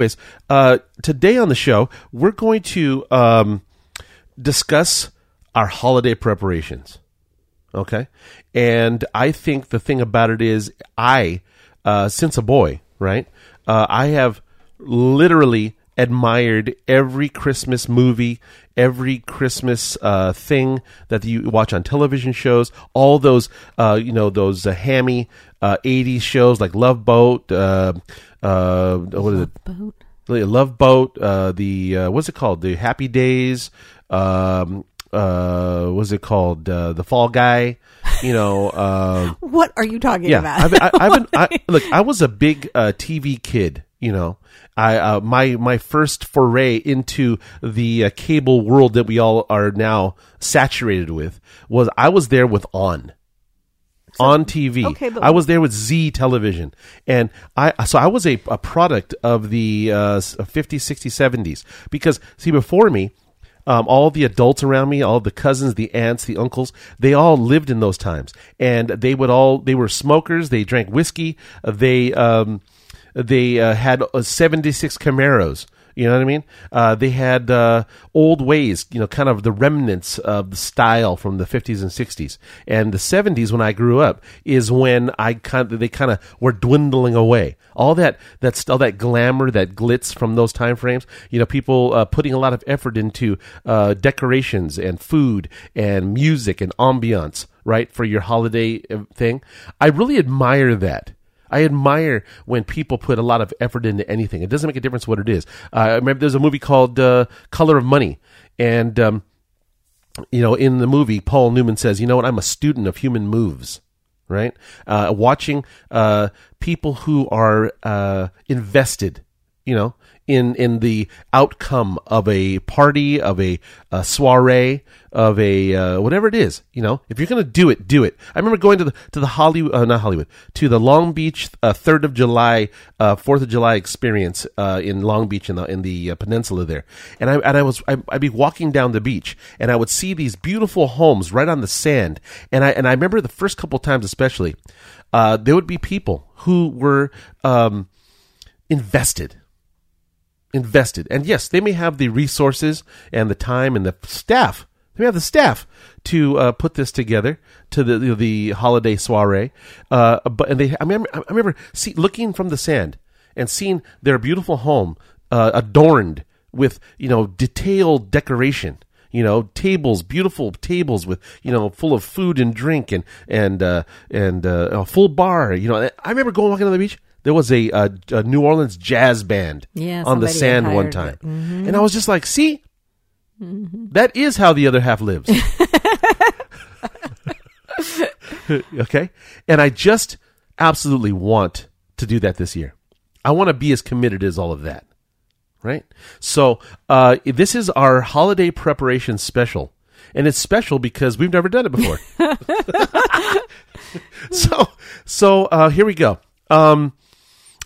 anyways, uh, today on the show, we're going to um, discuss our holiday preparations. Okay. And I think the thing about it is, I, uh, since a boy, right, uh, I have literally admired every Christmas movie, every Christmas uh, thing that you watch on television shows, all those, uh, you know, those uh, hammy uh, 80s shows like Love Boat, uh, uh, what is it? Boat. Love Boat, uh, the uh, what's it called? The Happy Days. Um, uh, what's it called? Uh, the Fall Guy. You know. Uh, What are you talking yeah, about? I've, I, I've been. I, look, I was a big uh, TV kid. You know, I uh, my my first foray into the uh, cable world that we all are now saturated with was I was there with On. on TV. okay, but- I was there with Z Television, and I so I was a, a product of the uh, 50s, 60s, 70s. Because see, before me, um, all the adults around me, all the cousins, the aunts, the uncles, they all lived in those times, and they would all they were smokers. They drank whiskey. They um, they uh, had uh, 76 Camaros. You know what I mean? Uh, they had uh, old ways, you know, kind of the remnants of the style from the 50s and 60s. And the 70s, when I grew up, is when I kind of, they kind of were dwindling away. All that, that's all that glamour, that glitz from those time frames. You know, people uh, putting a lot of effort into uh, decorations and food and music and ambiance, right, for your holiday uh, thing. I really admire that. I admire when people put a lot of effort into anything. It doesn't make a difference what it is. Uh, I remember there's a movie called uh, Color of Money, and um, you know, in the movie, Paul Newman says, "You know what? I'm a student of human moves." Right? Uh, watching uh, people who are uh, invested, you know, in in the outcome of a party, of a, a soiree, of a uh, whatever it is. You know, if you're going to do it, do it. I remember going to the to the Hollywood, uh, not Hollywood, to the Long Beach uh, Third of July, uh, Fourth of July experience uh, in Long Beach in the in the uh, peninsula there, and I and I was I, I'd be walking down the beach, and I would see these beautiful homes right on the sand, and I and I remember the first couple times especially, uh, there would be people who were um, invested invested. And yes, they may have the resources and the time and the staff. They may have the staff to uh, put this together to the the, the holiday soiree. Uh, but and they, I remember, I remember see, looking from the sand and seeing their beautiful home uh, adorned with you know detailed decoration. You know, tables, beautiful tables with you know full of food and drink and and uh, and uh, a full bar. You know, I remember going walking on the beach. There was a, a, a New Orleans jazz band Yeah, on the sand one time. Mm-hmm. and I was just like, "See, that is how the other half lives." okay, and I just absolutely want to do that this year. I want to be as committed as all of that, right? So uh, this is our holiday preparation special, and it's special because we've never done it before. so so uh, here we go. Um,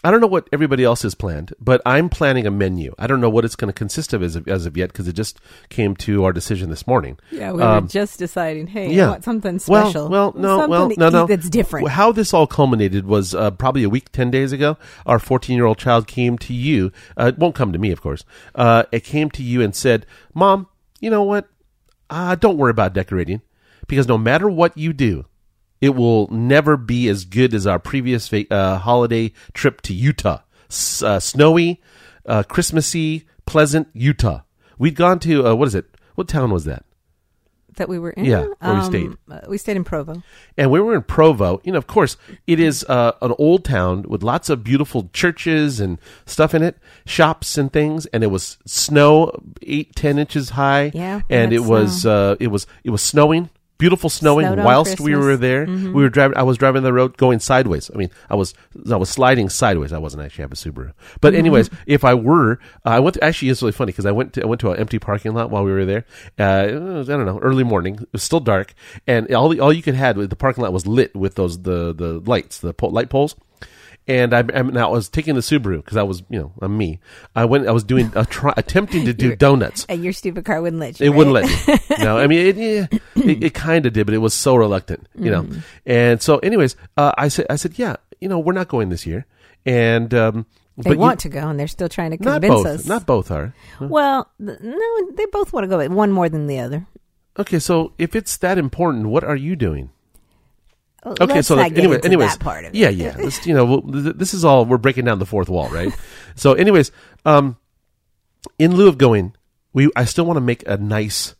I don't know what everybody else has planned, but I'm planning a menu. I don't know what it's going to consist of as of, as of yet because it just came to our decision this morning. yeah, we Um, were just deciding. Hey, yeah. I want something special. well, no, something well, no, no. That's different. How this all culminated was uh, probably a week, ten days ago. Our fourteen-year-old child came to you. Uh, it won't come to me, of course. Uh, it came to you and said, "Mom, you know what? Uh, don't worry about decorating because no matter what you do." It will never be as good as our previous uh, holiday trip to Utah. S- uh, snowy, uh, Christmassy, pleasant Utah. We'd gone to uh, what is it? What town was that? that we were in. Yeah, where we stayed. uh, we stayed in Provo. and we were in Provo. You know, of course, it is uh, an old town with lots of beautiful churches and stuff in it, shops and things. And it was snow, eight, ten inches high. Yeah, and it was uh, it was it was snowing. Beautiful snowing Snowed whilst we were there. Mm-hmm. We were driving. I was driving the road going sideways. I mean, I was I was sliding sideways. I wasn't actually have a Subaru. But Mm-hmm. anyways, if I were, uh, I went. To, actually, it's really funny because I went to I went to an empty parking lot while we were there. Uh, I don't know, early morning. It was still dark, and all the, all you could had the parking lot was lit with those the the lights, the po- light poles. And I, I, now I was taking the Subaru because I was, you know, I'm me. I went. I was doing, a try, attempting to do You're- donuts. And your stupid car wouldn't let you. It right? wouldn't let me. No, I mean, it, yeah, it, it kind of did, but it was so reluctant, you know. And so, anyways, uh, I said, I said, yeah, you know, we're not going this year, and um, They But you- want to go, and they're still trying to Not convince both. us. Not both are. well, th- no, they both want to go, but one more than the other. Okay, so if it's that important, what are you doing? Okay, Let's so like, anyway, anyways, part of it. yeah, yeah. This, you know, this is all we're breaking down the fourth wall, right? so, anyways, um, in lieu of going, we I still want to make a nice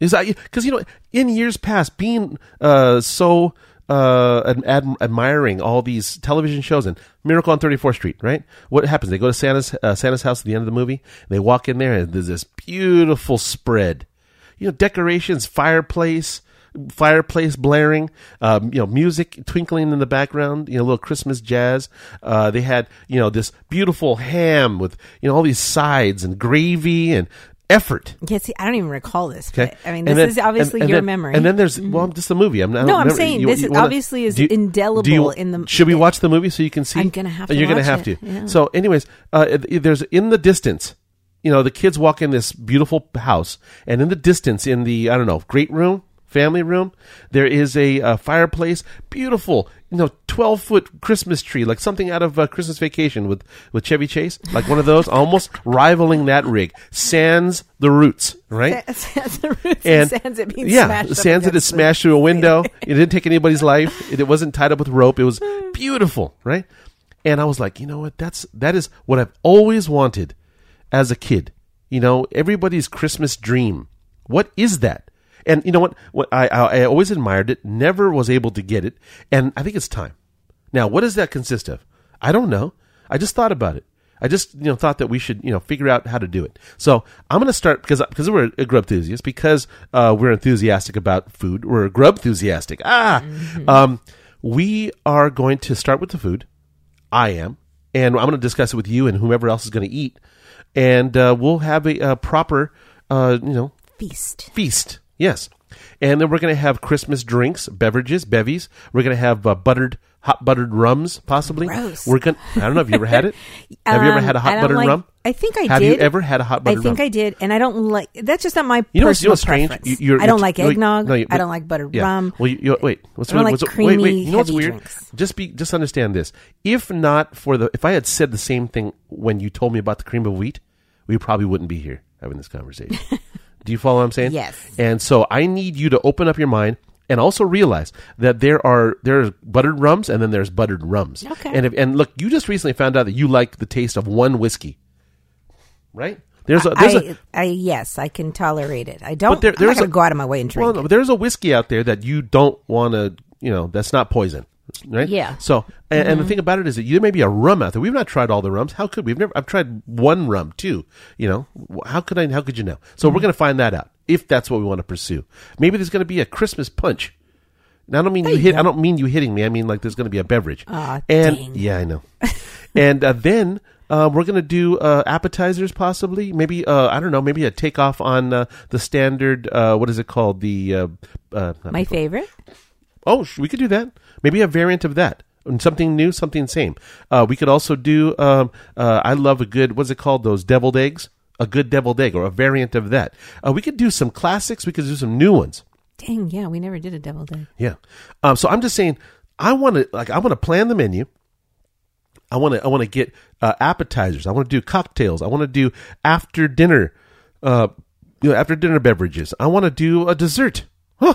is that because you know in years past being uh so uh ad- admiring all these television shows and Miracle on 34th Street, right? What happens? They go to Santa's uh, Santa's house at the end of the movie. They walk in there and there's this beautiful spread, you know, decorations, fireplace, fireplace blaring, um, you know, music twinkling in the background, you know, a little Christmas jazz. Uh, they had, you know, this beautiful ham with, you know, all these sides and gravy and effort. Yeah, see, I don't even recall this. Okay. But, I mean, this then- is obviously and- and your then- memory. And then there's well, just the movie. I'm not. No, I'm saying you- this you is wanna- obviously is you- indelible you- in the- Should we watch the movie so you can see? I'm gonna have to You're gonna have it, to. yeah. So, anyways, uh, there's in the distance. You know, the kids walk in this beautiful house, and in the distance, in the I don't know, great room, family room, there is a uh, fireplace, beautiful, you know, twelve foot Christmas tree, like something out of uh, Christmas Vacation with with Chevy Chase, like one of those, almost rivaling that rig. Sands the roots, right? Sands the roots and and sans it being yeah, up it is smashed through a window. it didn't take anybody's life. It, it wasn't tied up with rope. It was beautiful, right? And I was like, you know what? That's that is what I've always wanted as a kid. You know, everybody's Christmas dream. What is that? And you know what? What I, I always admired it. Never was able to get it, and I think it's time. Now, what does that consist of? I don't know. I just thought about it. I just you know thought that we should you know figure out how to do it. So I'm going to start because because we're a grub enthusiast because uh, we're enthusiastic about food. We're grub enthusiastic. Ah, um, we are going to start with the food. I am, and I'm going to discuss it with you and whomever else is going to eat, and uh, we'll have a, uh proper uh, you know feast. feast. Yes. And then we're going to have Christmas drinks, beverages, bevies. We're going to have uh, buttered, hot buttered rums, possibly. Gross. We're going. I don't know. if you ever had it? have you ever Um, had a hot buttered like- rum? I think I have did. you ever had a hot buttered? I think rum? I did, and I don't like. That's just not my You know, what's- you know strange? preference. You- I don't like no, eggnog. no, you- I don't like buttered yeah. rum. Well, you, wait. What's I don't what's- like wait, wait. creamy, You know what's weird? drinks. Just be, just understand this. If not for the, if I had said the same thing when you told me about the cream of wheat, we probably wouldn't be here having this conversation. Do you follow what I'm saying? Yes. And so I need you to open up your mind and also realize that there are there's buttered rums and then there's buttered rums. Okay. And if, and look, you just recently found out that you like the taste of one whiskey, right? There's a there's I, a I yes, I can tolerate it. I don't. But there- I'm there's not a- go out of my way and drink. well, no, there's a whiskey out there that you don't want to, you know, that's not poison, right? Yeah. So, and, and the thing about it is that there may be a rum out there. We've not tried all the rums. How could we? we've never? I've tried one rum too. You know, how could I? How could you know? So we're going to find that out if that's what we want to pursue. Maybe there's going to be a Christmas punch. Now, I don't mean you, you hit. go. I don't mean you hitting me. I mean like there's going to be a beverage. Aw, and dang. yeah, I know. and uh, then uh, we're going to do uh, appetizers, possibly. Maybe uh, I don't know. Maybe a takeoff on uh, the standard. Uh, what is it called? The uh, uh, my favorite. Oh, sh- we could do that. Maybe a variant of that. And Something new, something same. Uh, we could also do. Um, uh, I love a good. What's it called? Those deviled eggs. A good deviled egg, or a variant of that. Uh, we could do some classics. We could do some new ones. Dang, yeah, we never did a deviled egg. Yeah. Um, so I'm just saying, I want to like I want to plan the menu. I want to I want to get uh, appetizers. I want to do cocktails. I want to do after dinner, uh, you know, after dinner beverages. I want to do a dessert. Huh.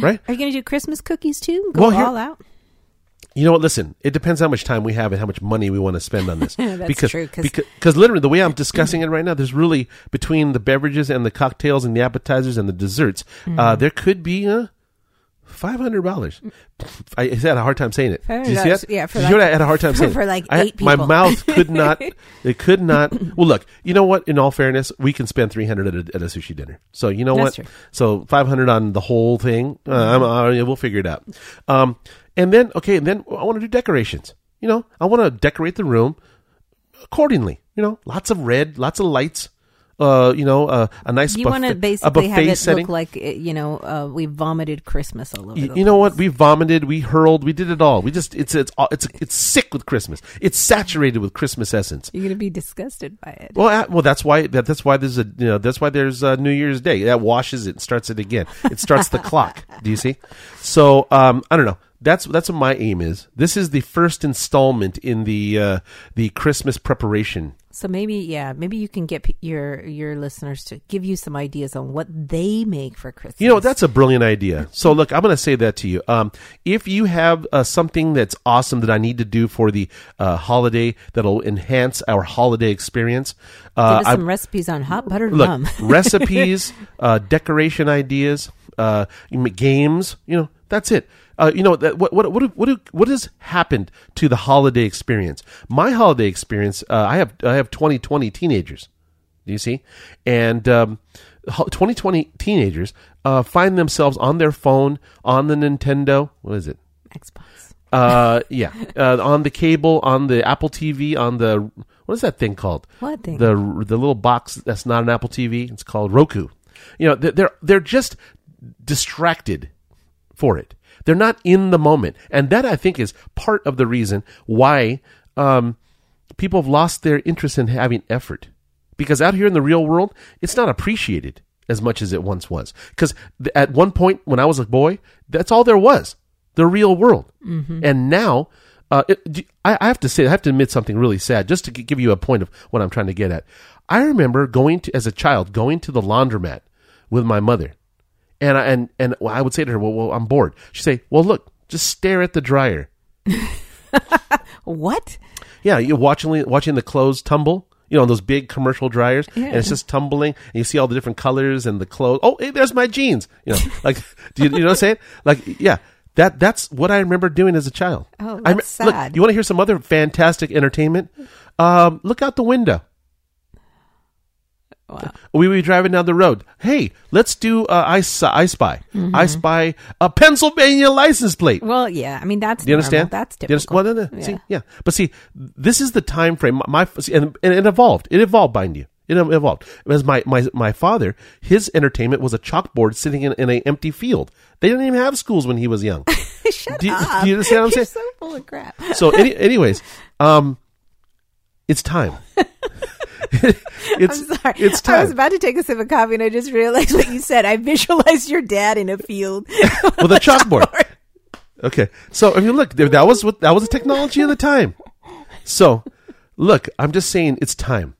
Right. Are you going to do Christmas cookies too? Go Well, here- all out. You know what? Listen, it depends how much time we have and how much money we want to spend on this. That's because, true, 'cause- because literally the way I'm discussing it right now, there's really between the beverages and the cocktails and the appetizers and the desserts, uh, Mm-hmm. there could be uh, five hundred dollars. I, had a hard time saying it. Did you see that? yeah, for Did you like- that? I had a hard time saying it. for like I- eight My mouth could not. It could not. Well, look. You know what? In all fairness, we can spend three hundred at a, at a sushi dinner. So you know That's what? true. So five hundred on the whole thing. Uh, I'm, uh, we'll figure it out. Um, and then okay, and then I want to do decorations. You know, I want to decorate the room accordingly. You know, lots of red, lots of lights. Uh, you know, uh, a nice You buffet, want to basically have it setting. look like you know uh, we vomited Christmas all over. Y- the you know what? We vomited, we hurled, we did it all. We just it's it's it's it's sick with Christmas. It's saturated with Christmas essence. You're going to be disgusted by it. Well, uh, well, that's why that, that's why there's a you know that's why there's uh New Year's Day that washes it and starts it again. It starts the clock. Do you see? So um, I don't know. That's that's what my aim is. This is the first installment in the uh, the Christmas preparation. So maybe, yeah, maybe you can get your your listeners to give you some ideas on what they make for Christmas. You know, that's a brilliant idea. So, look, I'm going to say that to you. Um, if you have uh, something that's awesome that I need to do for the uh, holiday that'll enhance our holiday experience, uh, give us I- some recipes on hot buttered look rum. recipes, uh, decoration ideas, uh, games. You know, that's it. Uh, you know that what what what what what has happened to the holiday experience? My holiday experience. Uh, I have I have 2020 teenagers. Do you see? And um, ho- 2020 teenagers uh, find themselves on their phone, on the Nintendo. What is it? Xbox. Uh, yeah, uh, on the cable, on the Apple TV, on the what is that thing called? What thing? The the little box that's not an Apple TV. It's called Roku. You know, they're, they're just distracted for it. They're not in the moment, and that I think is part of the reason why um, people have lost their interest in having effort. Because out here in the real world, it's not appreciated as much as it once was. Because th- at one point when I was a boy, that's all there was, the real world. And now, uh, it, I, I have to say, I have to admit something really sad, just to give you a point of what I'm trying to get at. I remember going to, as a child, going to the laundromat with my mother, and I, and and I would say to her, "Well, well I'm bored." She'd say, "Well, look, just stare at the dryer." What? Yeah, you're watching watching the clothes tumble. You know on those big commercial dryers, and it's just tumbling, and you see all the different colors and the clothes. Oh, hey, there's my jeans. You know, like, do you, you know what I'm saying? Like, yeah, that that's what I remember doing as a child. Oh, I that's Look, sad. you want to hear some other fantastic entertainment? Um, look out the window. Wow. We be driving down the road. Hey, let's do uh, I, Spy- I Spy. Mm-hmm. I Spy a Pennsylvania license plate. Well, yeah. I mean, that's Do you understand? That's Do you understand? typical. Well, no, no. See, Yeah. yeah. But see, this is the time frame. My see, and, and it evolved. It evolved, mind you. It evolved. As my, my my father, his entertainment was a chalkboard sitting in, in an empty field. They didn't even have schools when he was young. Shut Do up. do you understand what I'm You're saying? so full of crap. so, any, anyways, um, it's time. it's I'm sorry. it's I was about to take a sip of coffee and I just realized what you said. I visualized your dad in a field. with a chalkboard. Okay, so if you look, that was what that was the technology of the time. So, look, I'm just saying it's time.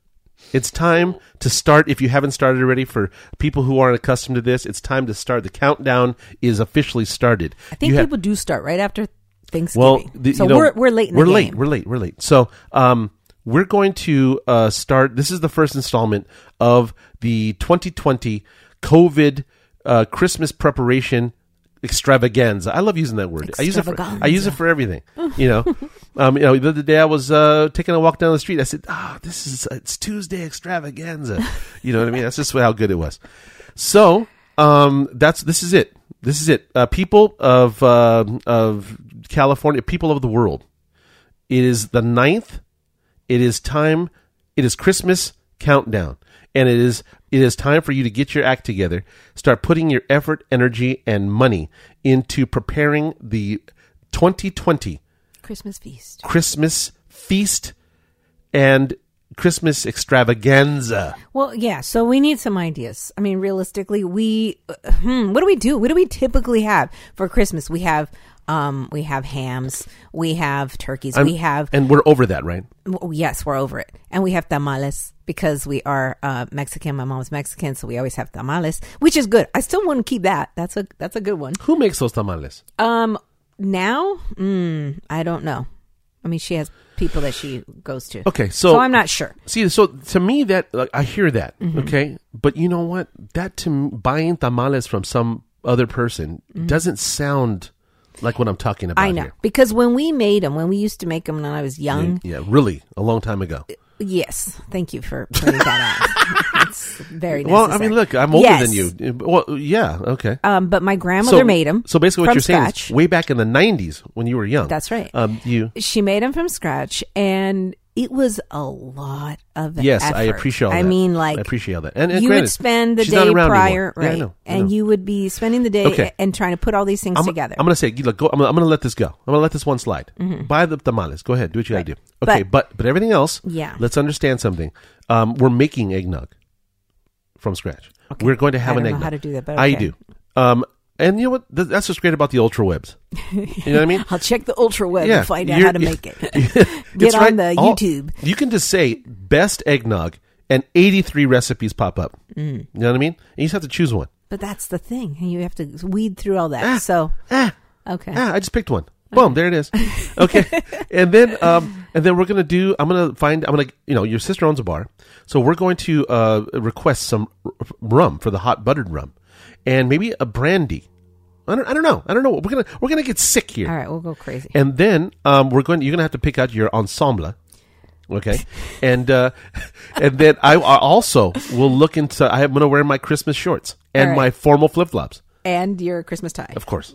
It's time to start. If you haven't started already, for people who aren't accustomed to this, it's time to start. The countdown is officially started. I think You ha- people do start right after Thanksgiving. well, the- so you know, we're we're late in we're late. We're late. We're late. So, um, we're going to uh, start. This is the first installment of the 2020 COVID uh, Christmas preparation extravaganza. I love using that word. I use it. For, I use it for everything. You know, um, you know. The other day I was uh, taking a walk down the street. I said, "Ah, this is it's Tuesday extravaganza." You know what I mean? That's just how good it was. So, um, that's this is it. This is it. Uh, people of uh, of California, people of the world. It is the ninth. It is time. It is Christmas countdown, and it is it is time for you to get your act together. Start putting your effort, energy, and money into preparing the 2020 Christmas feast. Christmas feast and Christmas extravaganza. Well, yeah. So we need some ideas. I mean, realistically, we uh, hmm, what do we do? What do we typically have for Christmas? We have um, we have hams, we have turkeys, we have and we're over that, right? w- yes, we're over it, and we have tamales because we are uh, Mexican. My mom's Mexican, so we always have tamales, which is good. I still want to keep that. That's a that's a good one. Who makes those tamales? Um, now, mm, I don't know. I mean, she has people that she goes to. Okay, so, so I'm not sure. See, so to me, that like, I hear that, Mm-hmm. okay, but you know what? That to m- buying tamales from some other person doesn't sound like what I'm talking about. I know here. because when we made them, when we used to make them when I was young, Yeah, really, a long time ago. Yes, thank you for pointing that out. It's very necessary. Well, I mean, look, I'm older Yes. than you. Well, yeah, okay. Um, but my grandmother made them. So basically, what you're saying is, way back in the '90s when you were young. That's right. Um, you She made them from scratch, and it was a lot of yes, I appreciate all I that. mean, like I appreciate all that. And, and you granted, would spend the day prior, anymore. Yeah, I right? know, I and know. you would be spending the day Okay. and trying to put all these things I'm, together. I'm going to say, look, go, I'm, gonna, I'm going to let this go. I'm going to let this one slide. Buy the tamales. Go ahead, do what you got to do. Okay, Mm-hmm. But- but, but everything else, Yeah. Let's understand something. Um, we're making eggnog from scratch. We're going to have I don't an know eggnog. how to do that, but I do. Um, And you know what? Th- That's what's great about the ultra webs. You know what I mean? I'll check the ultra web Yeah, and find out how to make it. Get on right. the All- YouTube. You can just say best eggnog, and 83 recipes pop up. Mm. You know what I mean? And you just have to choose one. But that's the thing. You have to weed through all that. so Ah, okay. ah, I just picked one. Boom, there it is. Okay, and then um, and then we're gonna do. I'm gonna find. I'm gonna. You know, your sister owns a bar, so we're going to uh, request some r- rum for the hot buttered rum, and maybe a brandy. I don't. I don't know. I don't know. We're gonna we're gonna get sick here. All right, we'll go crazy. And then um, we're going. You're going to have to pick out your ensemble. Okay, and uh, and then I, I also will look into. I am going to wear my Christmas shorts and right. my formal flip flops, And your Christmas tie. of course.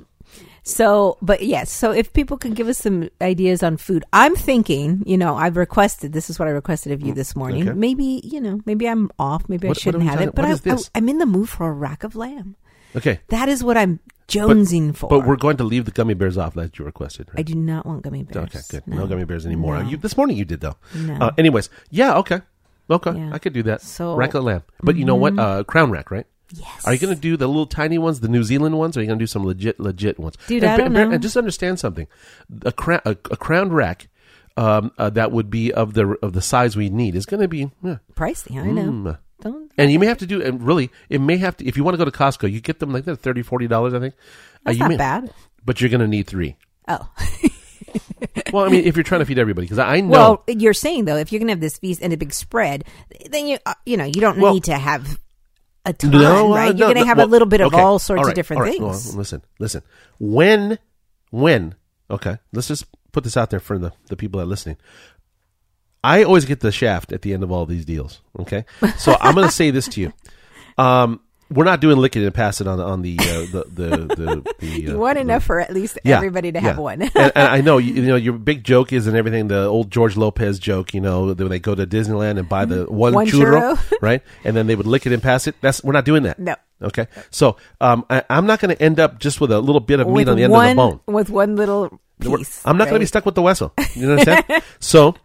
So, but yes, so if people can give us some ideas on food, I'm thinking, you know, I've requested, this is what I requested of you this morning. Mm, okay. Maybe, you know, maybe I'm off. Maybe What- I shouldn't what are we have it. But I, I, am in the mood for a rack of lamb. Okay, That is what I'm jonesing for. but we're going to leave the gummy bears off that you requested. I do not want gummy bears. okay, good. No. gummy bears anymore. No. You, this morning you did though. No. Uh, anyways, yeah, okay, okay, Yeah. I could do that. So- mm-hmm. rack of lamb, but you know what? Uh, crown rack, right? Yes. Are you going to do the little tiny ones, the New Zealand ones, or are you going to do some legit, legit ones? Dude, and, I don't bear- know. And just understand something: a, crown, a, a crowned rack um, uh, that would be of the of the size we need is going to be. Yeah. Pricey, I know. Mm. Don't. And you may have to do, and really, it may have to. If you want to go to Costco, you get them like that, thirty, forty dollars, I think. Uh, That's you not may- bad. but you're going to need three. Oh. Well, I mean, if you're trying to feed everybody, because I know. Well, you're saying though, if you're gonna have this feast and a big spread, then you uh, you know you don't Well- need to have a ton, No, uh, right? no, You're gonna no, have well, a little bit of okay, all sorts right, of different all right. things. Well, listen, listen. When, when, okay, let's just put this out there for the, the people that are listening. I always get the shaft at the end of all these deals. Okay, so I'm going to say this to you. Um, we're not doing lick it and pass it on on the uh, the the the. the you uh, want the- enough for at least yeah, everybody to yeah. have one. and, and I know you, you know your big joke is and everything. The old George Lopez joke, you know, when they go to Disneyland and buy the one, One churro, churro. right? And then they would lick it and pass it. That's we're not doing that. No. Okay. So um, I, I'm not going to end up just with a little bit of meat on the end one, of the bone. with one little piece. I'm not going to be stuck with the wessel. You know what I'm saying? so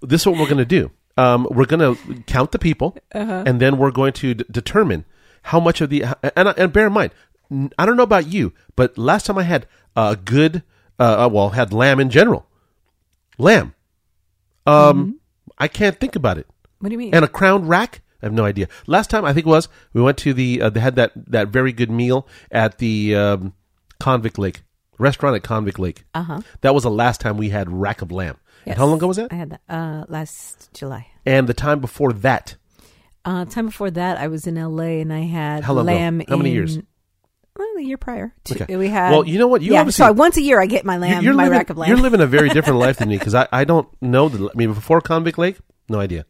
this is what we're going to do. Um, we're going to count the people, Uh-huh. and then we're going to d- determine how much of the. And, and bear in mind, I don't know about you, but last time I had a good, uh, uh, well, had lamb in general, lamb. Um, Mm-hmm. I can't think about it. What do you mean? And a crown rack? I have no idea. Last time I think it was we went to the uh, they had that that very good meal at the um, Convict Lake restaurant at Convict Lake. Uh huh. That was the last time we had rack of lamb. And how long ago was that? I had that uh, last July. And the time before that, Uh, time before that, I was in LA and I had How long ago? lamb. How many in- years? Well, the year prior. Two- Okay. We had. Well, you know what? You yeah, obviously- so once a year I get my lamb, you're my living, rack of lamb. you're living a very different life than me because I, I don't know the. I mean, before Convict Lake, no idea,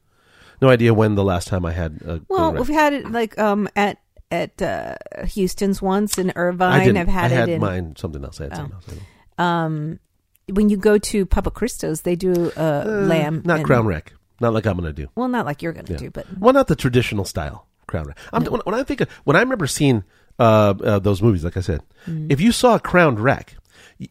no idea when the last time I had. A, well, we've had it like um at at uh, Houston's once in Irvine. I didn't. have had I it had in mine something else. I had something else. um when you go to Papa Cristo's, they do uh, lamb. Not and- crown rack. Not like I'm going to do. Well, not like you're going to Yeah. do, but well, not the traditional style crown rack. I'm, when, when I think of, when I remember seeing uh, uh, those movies, like I said, Mm. if you saw a crowned rack,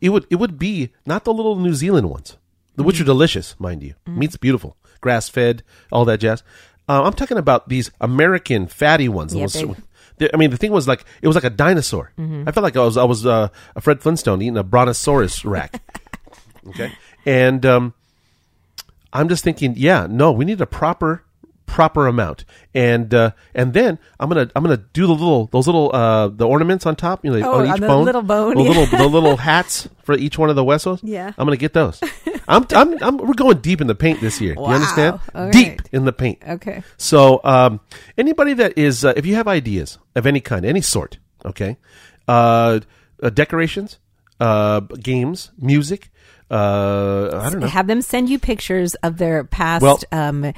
it would it would be not the little New Zealand ones, the which Mm. are delicious, mind you. Meat's beautiful, grass fed, all that jazz. Uh, I'm talking about these American fatty ones. Yeah, was-. I mean, the thing was like it was like a dinosaur. Mm-hmm. I felt like I was I was uh, a Fred Flintstone eating a brontosaurus rack. okay, and um, I'm just thinking, yeah, no, we need a proper proper amount, and uh, and then I'm gonna I'm gonna do the little those little uh, the ornaments on top, you know, Oh, on each on the bone, little bone, the yeah. little the little hats for each one of the huesos. Yeah. I'm gonna get those. I'm, I'm I'm we're going deep in the paint this year. Wow. You understand? All Deep right. in the paint. okay. So, um, anybody that is, uh, if you have ideas of any kind, any sort, okay, uh, uh, decorations, uh, games, music, uh, I don't know. Have them send you pictures of their past Well, um, S-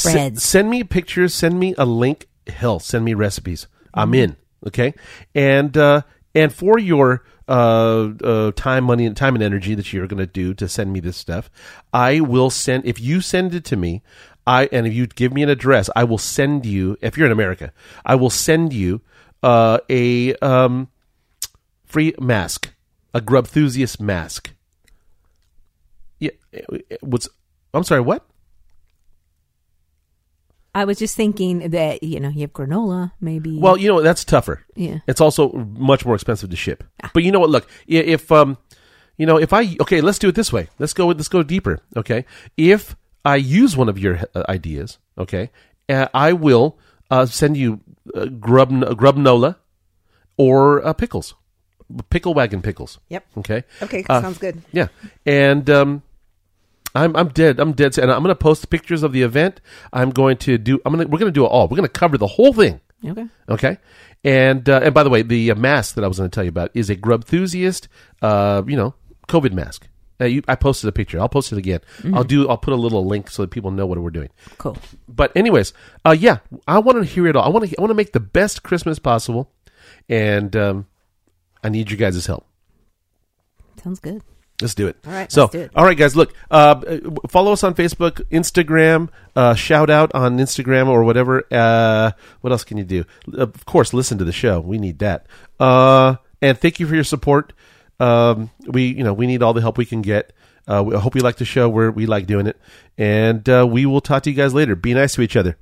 spreads. send me pictures. Send me a link. Hell, send me recipes. I'm in. Okay, and uh, and for your uh, uh, time, money, and time and energy that you're going to do to send me this stuff, I will send. If you send it to me, I and if you give me an address, I will send you. If you're in America, I will send you uh, a um, free mask, a Grubthusiast mask. Yeah, what's? I'm sorry. What? I was just thinking that you know you have granola, maybe. Well, you know that's tougher. Yeah. It's also much more expensive to ship. But you know what? Look, if um, you know, if I okay, let's do it this way. Let's go. Let's go deeper. Okay, if I use one of your uh, ideas, okay, uh, I will uh, send you uh, grub grubnola or uh, pickles, pickle wagon pickles. Yep. Okay. Okay, sounds good. Yeah, and um, I'm I'm dead. I'm dead. And I'm going to post pictures of the event. I'm going to do. I'm gonna. We're going to do it all. We're going to cover the whole thing. Okay. Okay, and uh, and by the way, the uh, mask that I was going to tell you about is a Grub enthusiast. Uh, you know, COVID mask. Uh, you, I posted a picture. I'll post it again. I'll do. I'll put a little link so that people know what we're doing. Cool. But anyways, uh, yeah, I want to hear it all. I want to. I want to make the best Christmas possible, and um, I need you guys' help. Sounds good. Let's do it. All right, So, let's do it. all right, guys. Look, uh, follow us on Facebook, Instagram. Uh, shout out on Instagram or whatever. Uh, what else can you do? Of course, listen to the show. We need that. Uh, and thank you for your support. Um, we, you know, we need all the help we can get. Uh, we- I hope you like the show. Where we like doing it, and uh, we will talk to you guys later. Be nice to each other.